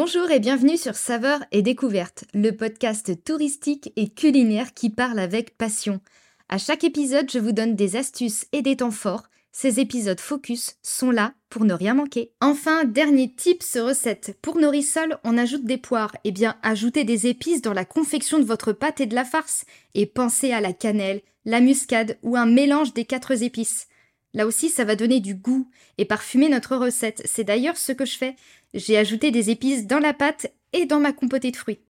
Bonjour et bienvenue sur Saveurs et Découvertes, le podcast touristique et culinaire qui parle avec passion. À chaque épisode, je vous donne des astuces et des temps forts. Ces épisodes focus sont là pour ne rien manquer. Enfin, dernier tips recette. Pour nos rissoles, on ajoute des poires. Eh bien, ajoutez des épices dans la confection de votre pâte et de la farce. Et pensez à la cannelle, la muscade ou un mélange des quatre épices. Là aussi, ça va donner du goût et parfumer notre recette. C'est d'ailleurs ce que je fais. J'ai ajouté des épices dans la pâte et dans ma compotée de fruits.